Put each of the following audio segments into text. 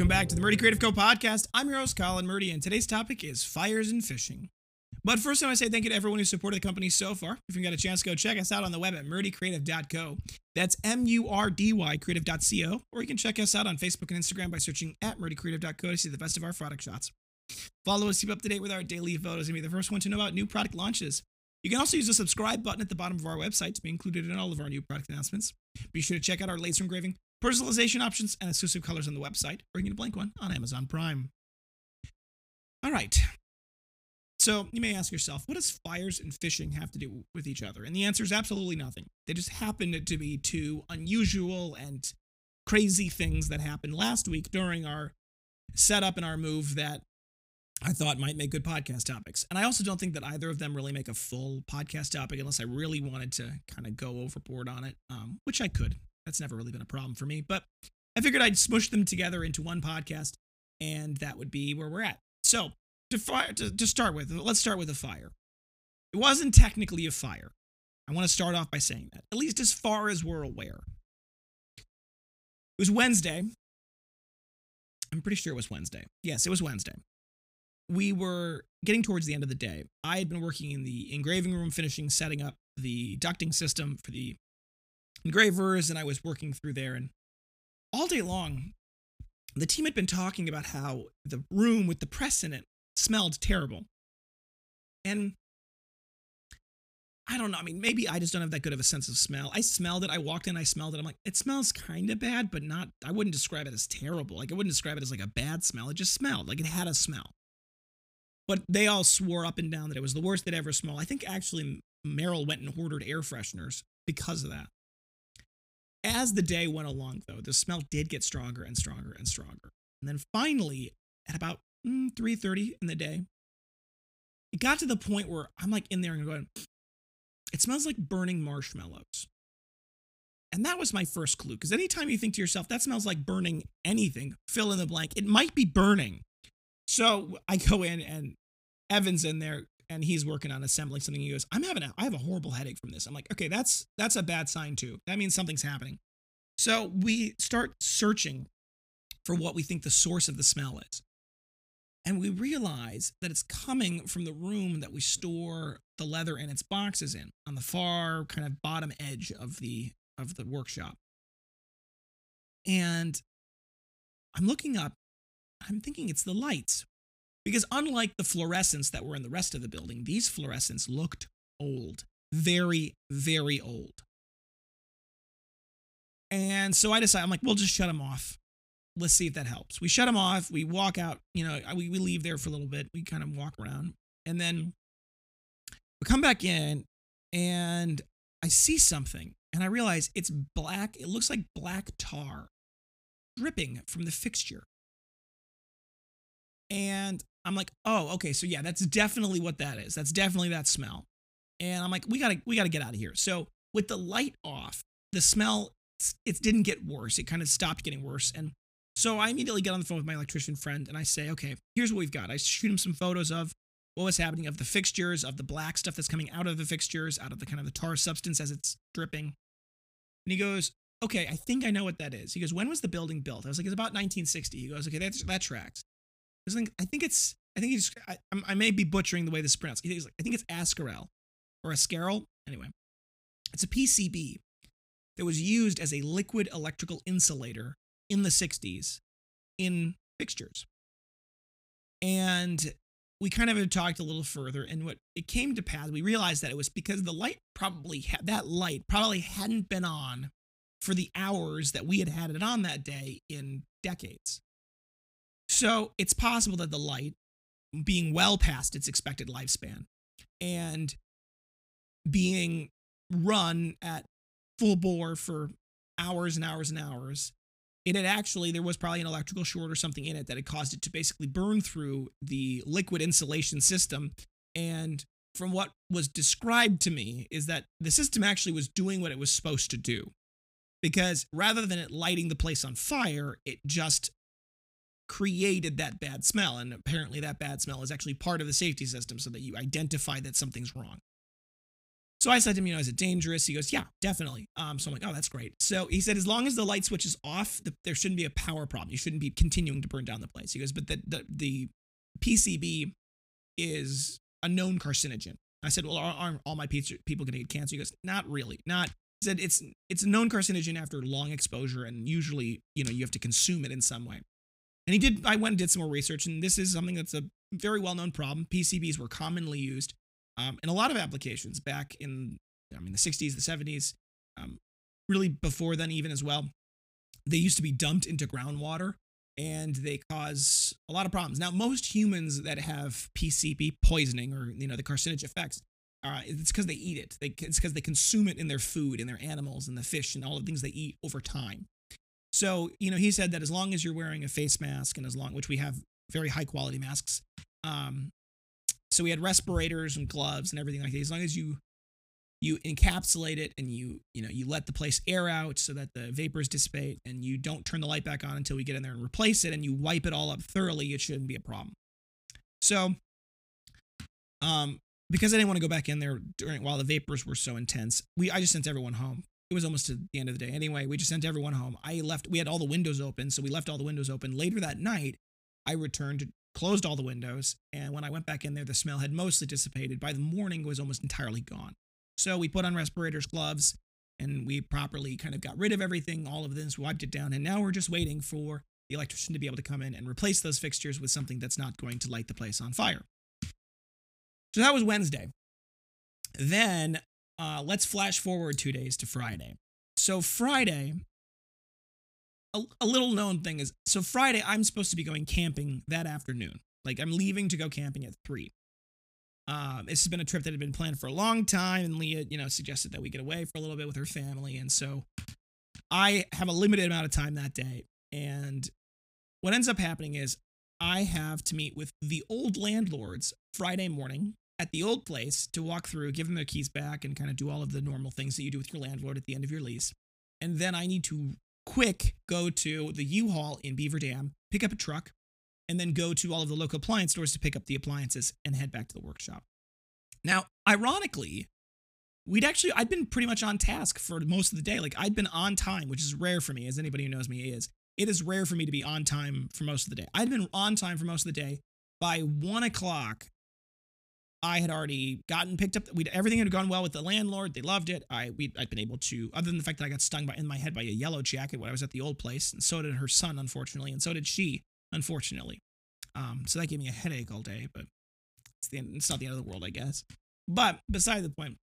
Welcome back to the Murdy Creative Co podcast. I'm your host, Colin Murdy, and today's topic is fires and fishing. But first, I want to say thank you to everyone who supported the company so far. If you've got a chance, go check us out on the web at murdycreative.co. That's M U R D Y creative.co. Or you can check us out on Facebook and Instagram by searching at murdycreative.co to see the best of our product shots. Follow us, to keep up to date with our daily photos, and be the first one to know about new product launches. You can also use the subscribe button at the bottom of our website to be included in all of our new product announcements. Be sure to check out our laser engraving, personalization options, and exclusive colors on the website, or you can blank one on Amazon Prime. All right. So you may ask yourself, what does fires and fishing have to do with each other? And the answer is absolutely nothing. They just happened to be two unusual and crazy things that happened last week during our setup and our move that I thought might make good podcast topics. And I also don't think that either of them really make a full podcast topic unless I really wanted to kind of go overboard on it, um, which I could. That's never really been a problem for me. But I figured I'd smush them together into one podcast, and that would be where we're at. So to fire to, to start with, let's start with a fire. It wasn't technically a fire. I want to start off by saying that, at least as far as we're aware. It was Wednesday. I'm pretty sure it was Wednesday. Yes, it was Wednesday we were getting towards the end of the day. I had been working in the engraving room, finishing setting up the ducting system for the engravers, and I was working through there. And all day long, the team had been talking about how the room with the press in it smelled terrible. And I don't know. I mean, maybe I just don't have that good of a sense of smell. I smelled it. I walked in, I smelled it. I'm like, it smells kind of bad, but not, I wouldn't describe it as terrible. Like, I wouldn't describe it as like a bad smell. It just smelled like it had a smell. But they all swore up and down that it was the worst they'd ever smelled. I think actually Merrill went and ordered air fresheners because of that. As the day went along, though, the smell did get stronger and stronger and stronger. And then finally, at about mm, 3.30 in the day, it got to the point where I'm like in there and going, it smells like burning marshmallows. And that was my first clue. Because anytime you think to yourself, that smells like burning anything, fill in the blank, it might be burning. So I go in and Evan's in there and he's working on assembling something. He goes, I'm having a, I have a horrible headache from this. I'm like, okay, that's, that's a bad sign too. That means something's happening. So we start searching for what we think the source of the smell is. And we realize that it's coming from the room that we store the leather and its boxes in on the far kind of bottom edge of the, of the workshop. And I'm looking up, I'm thinking it's the lights because unlike the fluorescents that were in the rest of the building, these fluorescents looked old, very, very old. And so I decide, I'm like, we'll just shut them off. Let's see if that helps. We shut them off. We walk out, you know, we, we leave there for a little bit. We kind of walk around. And then we come back in and I see something and I realize it's black. It looks like black tar dripping from the fixture. And I'm like, oh, okay, so yeah, that's definitely what that is. That's definitely that smell. And I'm like, we gotta, we gotta get out of here. So with the light off, the smell, it didn't get worse. It kind of stopped getting worse. And so I immediately get on the phone with my electrician friend and I say, okay, here's what we've got. I shoot him some photos of what was happening of the fixtures, of the black stuff that's coming out of the fixtures, out of the kind of the tar substance as it's dripping. And he goes, okay, I think I know what that is. He goes, when was the building built? I was like, it's about 1960. He goes, okay, that's, that tracks. I think I think it's I think he's I, I may be butchering the way this is pronounced. I think it's Askarel or Askarel. Anyway, it's a PCB that was used as a liquid electrical insulator in the 60s in fixtures. And we kind of had talked a little further, and what it came to pass, we realized that it was because the light probably had that light probably hadn't been on for the hours that we had had it on that day in decades. So it's possible that the light, being well past its expected lifespan and being run at full bore for hours and hours and hours, it had actually, there was probably an electrical short or something in it that had caused it to basically burn through the liquid insulation system. And from what was described to me, is that the system actually was doing what it was supposed to do. Because rather than it lighting the place on fire, it just created that bad smell. And apparently, that bad smell is actually part of the safety system so that you identify that something's wrong. So I said to him, you know, is it dangerous? He goes, yeah, definitely. Um, so I'm like, oh, that's great. So he said, as long as the light switch is off, the, there shouldn't be a power problem. You shouldn't be continuing to burn down the place. He goes, but the the, the PCB is a known carcinogen. I said, well, are, are all my pizza, people going to get cancer? He goes, not really. Not. He said it's it's a known carcinogen after long exposure, and usually, you know, you have to consume it in some way. And he did. I went and did some more research, and this is something that's a very well known problem. PCBs were commonly used um, in a lot of applications back in, I mean, the 60s, the 70s, um, really before then, even as well. They used to be dumped into groundwater and they cause a lot of problems. Now, most humans that have PCB poisoning or you know the carcinogenic effects, uh, it's because they eat it. They, it's because they consume it in their food, in their animals, in the fish, and all the things they eat over time. So you know, he said that as long as you're wearing a face mask, and as long which we have very high quality masks, um, so we had respirators and gloves and everything like that. As long as you you encapsulate it and you you know you let the place air out so that the vapors dissipate and you don't turn the light back on until we get in there and replace it and you wipe it all up thoroughly it shouldn't be a problem so um because i didn't want to go back in there during while the vapors were so intense we i just sent everyone home it was almost to the end of the day. Anyway we just sent everyone home. I left we had all the windows open so we left all the windows open. Later that night i returned closed all the windows and when i went back in there the smell had mostly dissipated. By the morning it was almost entirely gone. So we put on respirators, gloves, and we properly kind of got rid of everything, all of this, wiped it down, and now we're just waiting for the electrician to be able to come in and replace those fixtures with something that's not going to light the place on fire. So that was Wednesday. Then uh, let's flash forward two days to Friday. So Friday, a, a little known thing is so Friday I'm supposed to be going camping that afternoon. Like I'm leaving to go camping at three. Um, this has been a trip that had been planned for a long time, and Leah, you know, suggested that we get away for a little bit with her family, and so I have a limited amount of time that day. And what ends up happening is I have to meet with the old landlords Friday morning at the old place to walk through, give them their keys back, and kind of do all of the normal things that you do with your landlord at the end of your lease. And then I need to quick go to the U-Haul in Beaver Dam, pick up a truck, and then go to all of the local appliance stores to pick up the appliances and head back to the workshop. Now, ironically, we'd actually I'd been pretty much on task for most of the day. Like I'd been on time, which is rare for me, as anybody who knows me is. It is rare for me to be on time for most of the day. I'd been on time for most of the day. By one o'clock, I had already gotten picked up. We'd, everything had gone well with the landlord. They loved it. I we I'd been able to, other than the fact that I got stung by in my head by a yellow jacket when I was at the old place, and so did her son, unfortunately, and so did she unfortunately. Um, so that gave me a headache all day, but it's, the it's not the end of the world, I guess. But beside the point,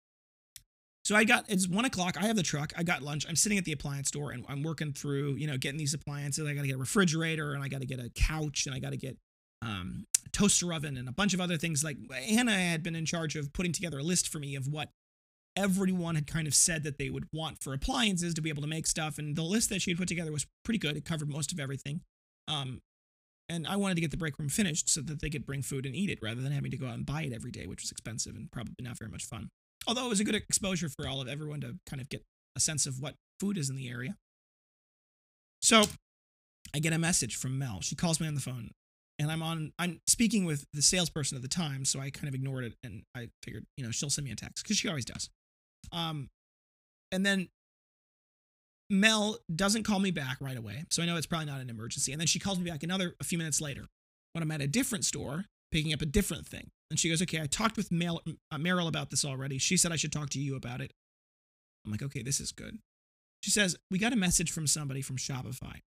so I got it's one o'clock. I have the truck. I got lunch. I'm sitting at the appliance store and I'm working through, you know, getting these appliances. I got to get a refrigerator and I got to get a couch and I got to get um, toaster oven and a bunch of other things. Like Hannah had been in charge of putting together a list for me of what everyone had kind of said that they would want for appliances to be able to make stuff. And the list that she had put together was pretty good. It covered most of everything. Um, and I wanted to get the break room finished so that they could bring food and eat it rather than having to go out and buy it every day, which was expensive and probably not very much fun. Although it was a good exposure for all of everyone to kind of get a sense of what food is in the area. So I get a message from Mel. She calls me on the phone and I'm on I'm speaking with the salesperson at the time, so I kind of ignored it and I figured, you know, she'll send me a text because she always does. Um and then Mel doesn't call me back right away, so I know it's probably not an emergency. And then she calls me back another a few minutes later when I'm at a different store picking up a different thing. And she goes, "Okay, I talked with Mel, uh, Meryl about this already. She said I should talk to you about it." I'm like, "Okay, this is good." She says, "We got a message from somebody from Shopify."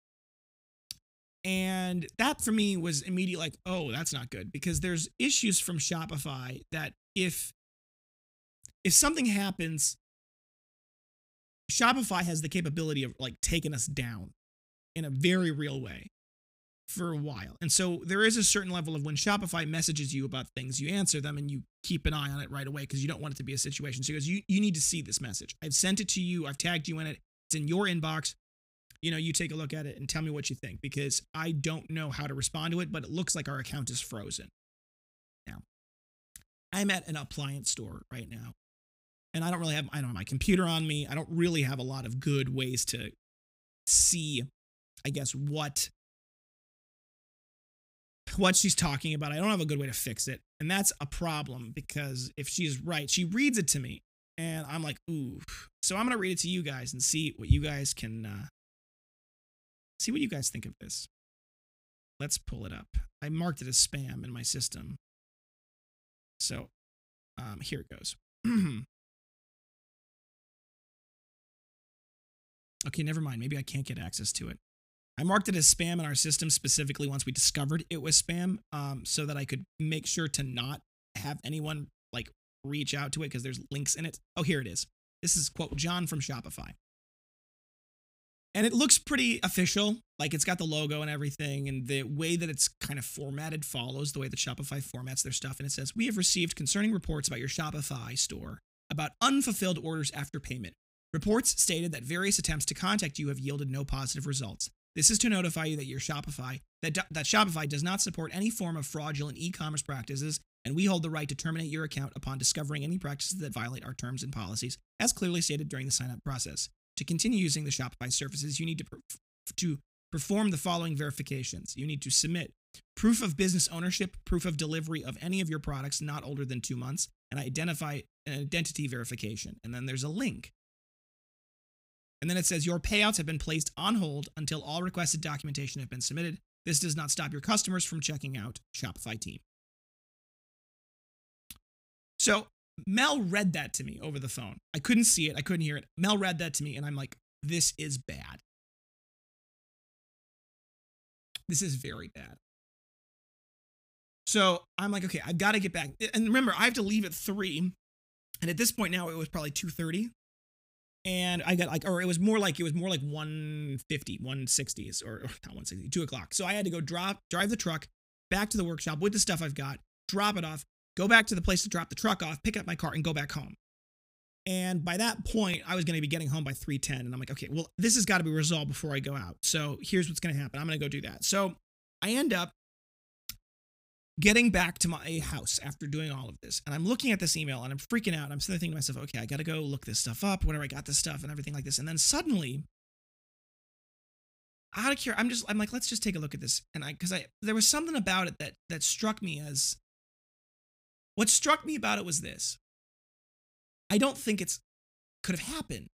And that for me was immediately like, "Oh, that's not good," because there's issues from Shopify that if if something happens Shopify has the capability of like taking us down in a very real way for a while. And so there is a certain level of when Shopify messages you about things, you answer them and you keep an eye on it right away because you don't want it to be a situation. So he goes, you, you need to see this message. I've sent it to you. I've tagged you in it. It's in your inbox. You know, you take a look at it and tell me what you think because I don't know how to respond to it, but it looks like our account is frozen. Now, I'm at an appliance store right now and I don't really have I don't have my computer on me. I don't really have a lot of good ways to see, I guess, what what she's talking about. I don't have a good way to fix it. And that's a problem because if she's right, she reads it to me And I'm like, ooh. So I'm gonna read it to you guys and see what you guys can uh, see what you guys think of this. Let's pull it up. I marked it as spam in my system. So um, here it goes. okay, never mind. Maybe I can't get access to it. I marked it as spam in our system specifically once we discovered it was spam, um, so that I could make sure to not have anyone like reach out to it because there's links in it. Oh, here it is. This is quote John from Shopify. And it looks pretty official. Like it's got the logo and everything. And the way that it's kind of formatted follows the way that Shopify formats their stuff. And it says, We have received concerning reports about your Shopify store about unfulfilled orders after payment. Reports stated that various attempts to contact you have yielded no positive results. This is to notify you that your Shopify that, that Shopify does not support any form of fraudulent e-commerce practices, and we hold the right to terminate your account upon discovering any practices that violate our terms and policies, as clearly stated during the sign-up process. To continue using the Shopify services, you need to, to perform the following verifications. You need to submit proof of business ownership, proof of delivery of any of your products not older than two months, and identify an identity verification. And then there's a link. And then it says your payouts have been placed on hold until all requested documentation have been submitted. This does not stop your customers from checking out Shopify Team. So Mel read that to me over the phone. I couldn't see it, I couldn't hear it. Mel read that to me, and I'm like, this is bad. This is very bad. So I'm like, okay, I've got to get back. And remember, I have to leave at three. And at this point now, it was probably 2:30. And I got like, or it was more like it was more like 150, 160s, or, or not 160, two o'clock. So I had to go drop, drive the truck back to the workshop with the stuff I've got, drop it off, go back to the place to drop the truck off, pick up my car, and go back home. And by that point, I was going to be getting home by 3:10, and I'm like, okay, well, this has got to be resolved before I go out. So here's what's going to happen. I'm going to go do that. So I end up getting back to my house after doing all of this, and I'm looking at this email, and I'm freaking out. I'm sitting there thinking to myself, okay, I got to go look this stuff up. Whenever I got this stuff and everything like this, and then suddenly, out of care, I'm just, I'm like, let's just take a look at this, and I, because I, there was something about it that that struck me as what struck me about it was this. I don't think it's could have happened.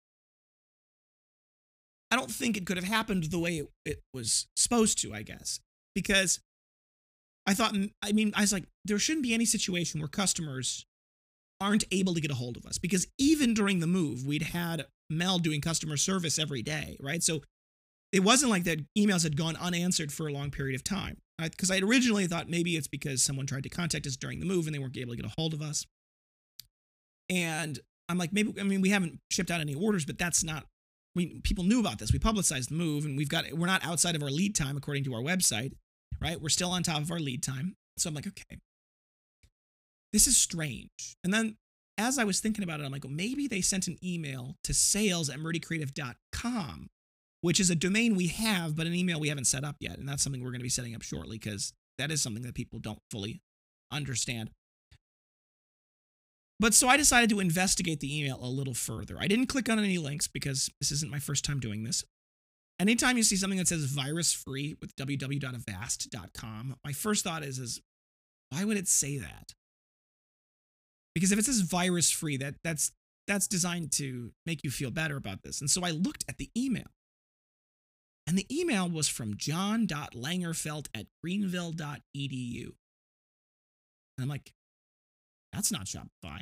I don't think it could have happened the way it, it was supposed to, I guess. Because I thought, I mean, I was like, there shouldn't be any situation where customers aren't able to get a hold of us. Because even during the move, we'd had Mel doing customer service every day, right? So it wasn't like that emails had gone unanswered for a long period of time. Because I, I originally thought maybe it's because someone tried to contact us during the move and they weren't able to get a hold of us. And I'm like, maybe, I mean, we haven't shipped out any orders, but that's not, we, people knew about this. We publicized the move and we've got, we're not outside of our lead time according to our website, right? We're still on top of our lead time. So I'm like, okay, this is strange. And then as I was thinking about it, I'm like, well, maybe they sent an email to sales at murdycreative.com which is a domain we have, but an email we haven't set up yet. And that's something we're going to be setting up shortly because that is something that people don't fully understand. But so I decided to investigate the email a little further. I didn't click on any links because this isn't my first time doing this. Anytime you see something that says virus free with www.avast.com, my first thought is, is why would it say that? Because if it says virus free, that that's that's designed to make you feel better about this. And so I looked at the email. And the email was from john.langerfelt at greenville.edu. And I'm like, that's not Shopify.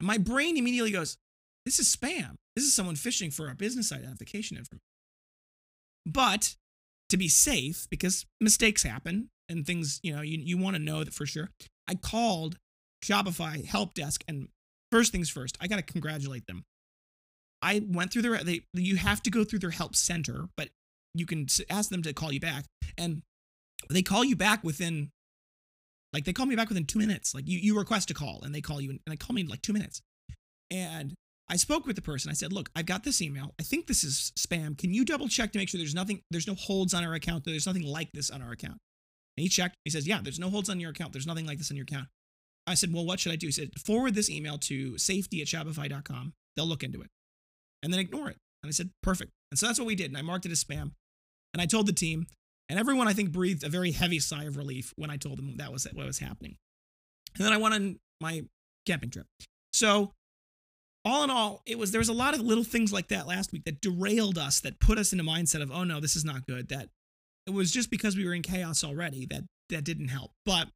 And my brain immediately goes, this is spam. This is someone fishing for our business identification information. But to be safe, because mistakes happen and things, you know, you, you want to know that for sure, I called Shopify help desk. And first things first, I got to congratulate them. I went through their they you have to go through their help center, but you can ask them to call you back and they call you back within like they call me back within 2 minutes. Like you you request a call and they call you and they call me in like 2 minutes. And I spoke with the person. I said, "Look, I've got this email. I think this is spam. Can you double check to make sure there's nothing there's no holds on our account. There's nothing like this on our account." And he checked. He says, "Yeah, there's no holds on your account. There's nothing like this on your account." I said, "Well, what should I do?" He said, "Forward this email to safety at shopify.com. They'll look into it." And then ignore it. And I said, perfect. And so that's what we did. And I marked it as spam. And I told the team, and everyone I think breathed a very heavy sigh of relief when I told them that was what was happening. And then I went on my camping trip. So, all in all, it was there was a lot of little things like that last week that derailed us, that put us in a mindset of, oh no, this is not good. That it was just because we were in chaos already that that didn't help. But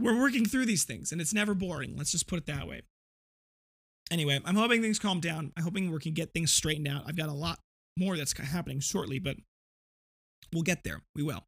we're working through these things, and it's never boring. Let's just put it that way. Anyway, I'm hoping things calm down. I'm hoping we can get things straightened out. I've got a lot more that's happening shortly, but we'll get there. We will.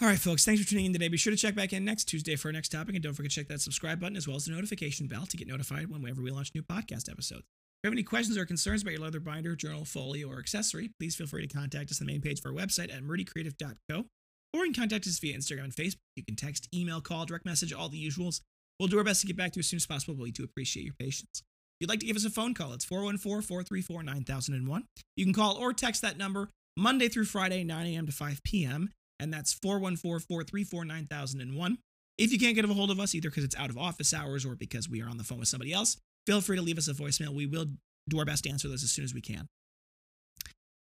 All right, folks, thanks for tuning in today. Be sure to check back in next Tuesday for our next topic. And don't forget to check that subscribe button as well as the notification bell to get notified whenever we launch new podcast episodes. If you have any questions or concerns about your leather binder, journal, folio, or accessory, please feel free to contact us on the main page of our website at murdycreative.co or you can contact us via Instagram and Facebook. You can text, email, call, direct message, all the usuals. We'll do our best to get back to you as soon as possible, but we do appreciate your patience. If you'd like to give us a phone call, it's 414 434 9001. You can call or text that number Monday through Friday, 9 a.m. to 5 p.m and that's 414 434 9001. If you can't get a hold of us, either because it's out of office hours or because we are on the phone with somebody else, feel free to leave us a voicemail. We will do our best to answer those as soon as we can.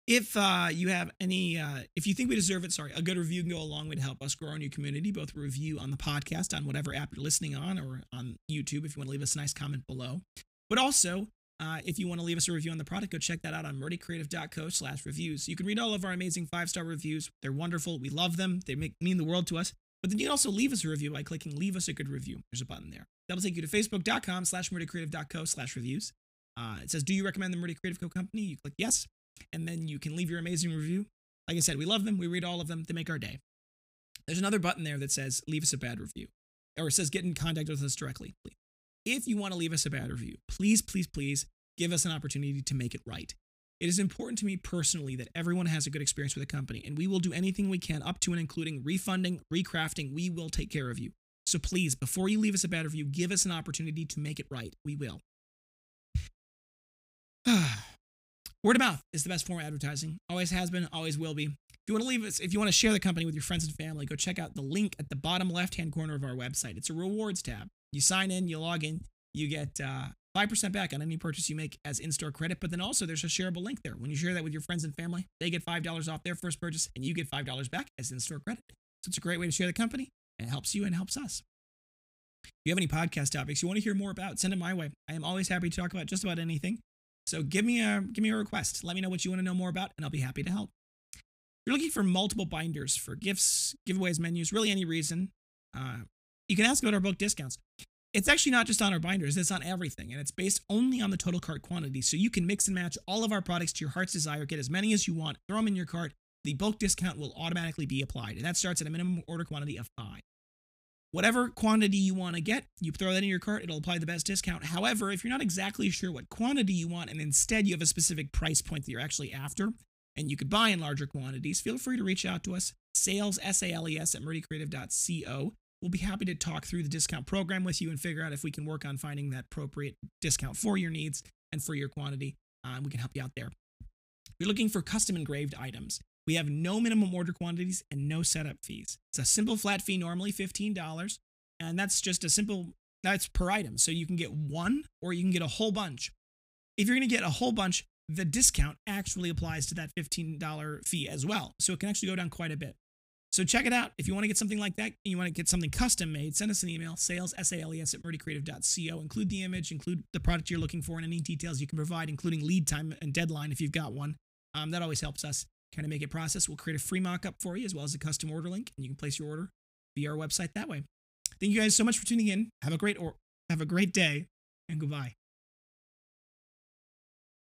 If uh, you have any, uh, if you think we deserve it, sorry, a good review can go a long way to help us grow our new community, both review on the podcast on whatever app you're listening on or on YouTube if you want to leave us a nice comment below. But also, uh, if you want to leave us a review on the product, go check that out on murdycreative.co slash reviews. You can read all of our amazing five-star reviews. They're wonderful. We love them. They make, mean the world to us. But then you can also leave us a review by clicking leave us a good review. There's a button there. That'll take you to facebook.com slash murdycreative.co slash reviews. Uh, it says, do you recommend the Murdy Creative Co. Company? You click yes, and then you can leave your amazing review. Like I said, we love them. We read all of them. They make our day. There's another button there that says leave us a bad review, or it says get in contact with us directly. If you want to leave us a bad review, please, please, please give us an opportunity to make it right. It is important to me personally that everyone has a good experience with a company, and we will do anything we can up to and including refunding, recrafting. We will take care of you. So please, before you leave us a bad review, give us an opportunity to make it right. We will. Ah. Word of mouth is the best form of advertising. Always has been, always will be. If you want to leave us, if you want to share the company with your friends and family, go check out the link at the bottom left hand corner of our website. It's a rewards tab. You sign in, you log in, you get uh, 5% back on any purchase you make as in store credit. But then also, there's a shareable link there. When you share that with your friends and family, they get $5 off their first purchase and you get $5 back as in store credit. So it's a great way to share the company and it helps you and helps us. If you have any podcast topics you want to hear more about, send them my way. I am always happy to talk about just about anything. So give me a give me a request. Let me know what you want to know more about, and I'll be happy to help. If you're looking for multiple binders for gifts, giveaways, menus, really any reason, uh, you can ask about our book discounts it's actually not just on our binders, it's on everything, and it's based only on the total cart quantity. So you can mix and match all of our products to your heart's desire, get as many as you want, throw them in your cart. The bulk discount will automatically be applied, and that starts at a minimum order quantity of five. Whatever quantity you want to get, you throw that in your cart, it'll apply the best discount. However, if you're not exactly sure what quantity you want, and instead you have a specific price point that you're actually after, and you could buy in larger quantities, feel free to reach out to us, sales, S-A-L-E-S, at murdycreative.co We'll be happy to talk through the discount program with you and figure out if we can work on finding that appropriate discount for your needs and for your quantity. Uh, we can help you out there. You're looking for custom engraved items, we have no minimum order quantities and no setup fees. It's a simple flat fee, normally $15, and that's just a simple, that's per item. So you can get one or you can get a whole bunch. If you're going to get a whole bunch, the discount actually applies to that $15 fee as well. So it can actually go down quite a bit. So check it out. If you want to get something like that, you want to get something custom made, send us an email, sales, S-A-L-E-S at murdycreative.co. Include the image, include the product you're looking for, and any details you can provide, including lead time and deadline if you've got one. Um, that always helps us kind of make it process. We'll create a free mock-up for you as well as a custom order link, and you can place your order via our website that way. Thank you guys so much for tuning in. Have a great or have a great day, and goodbye.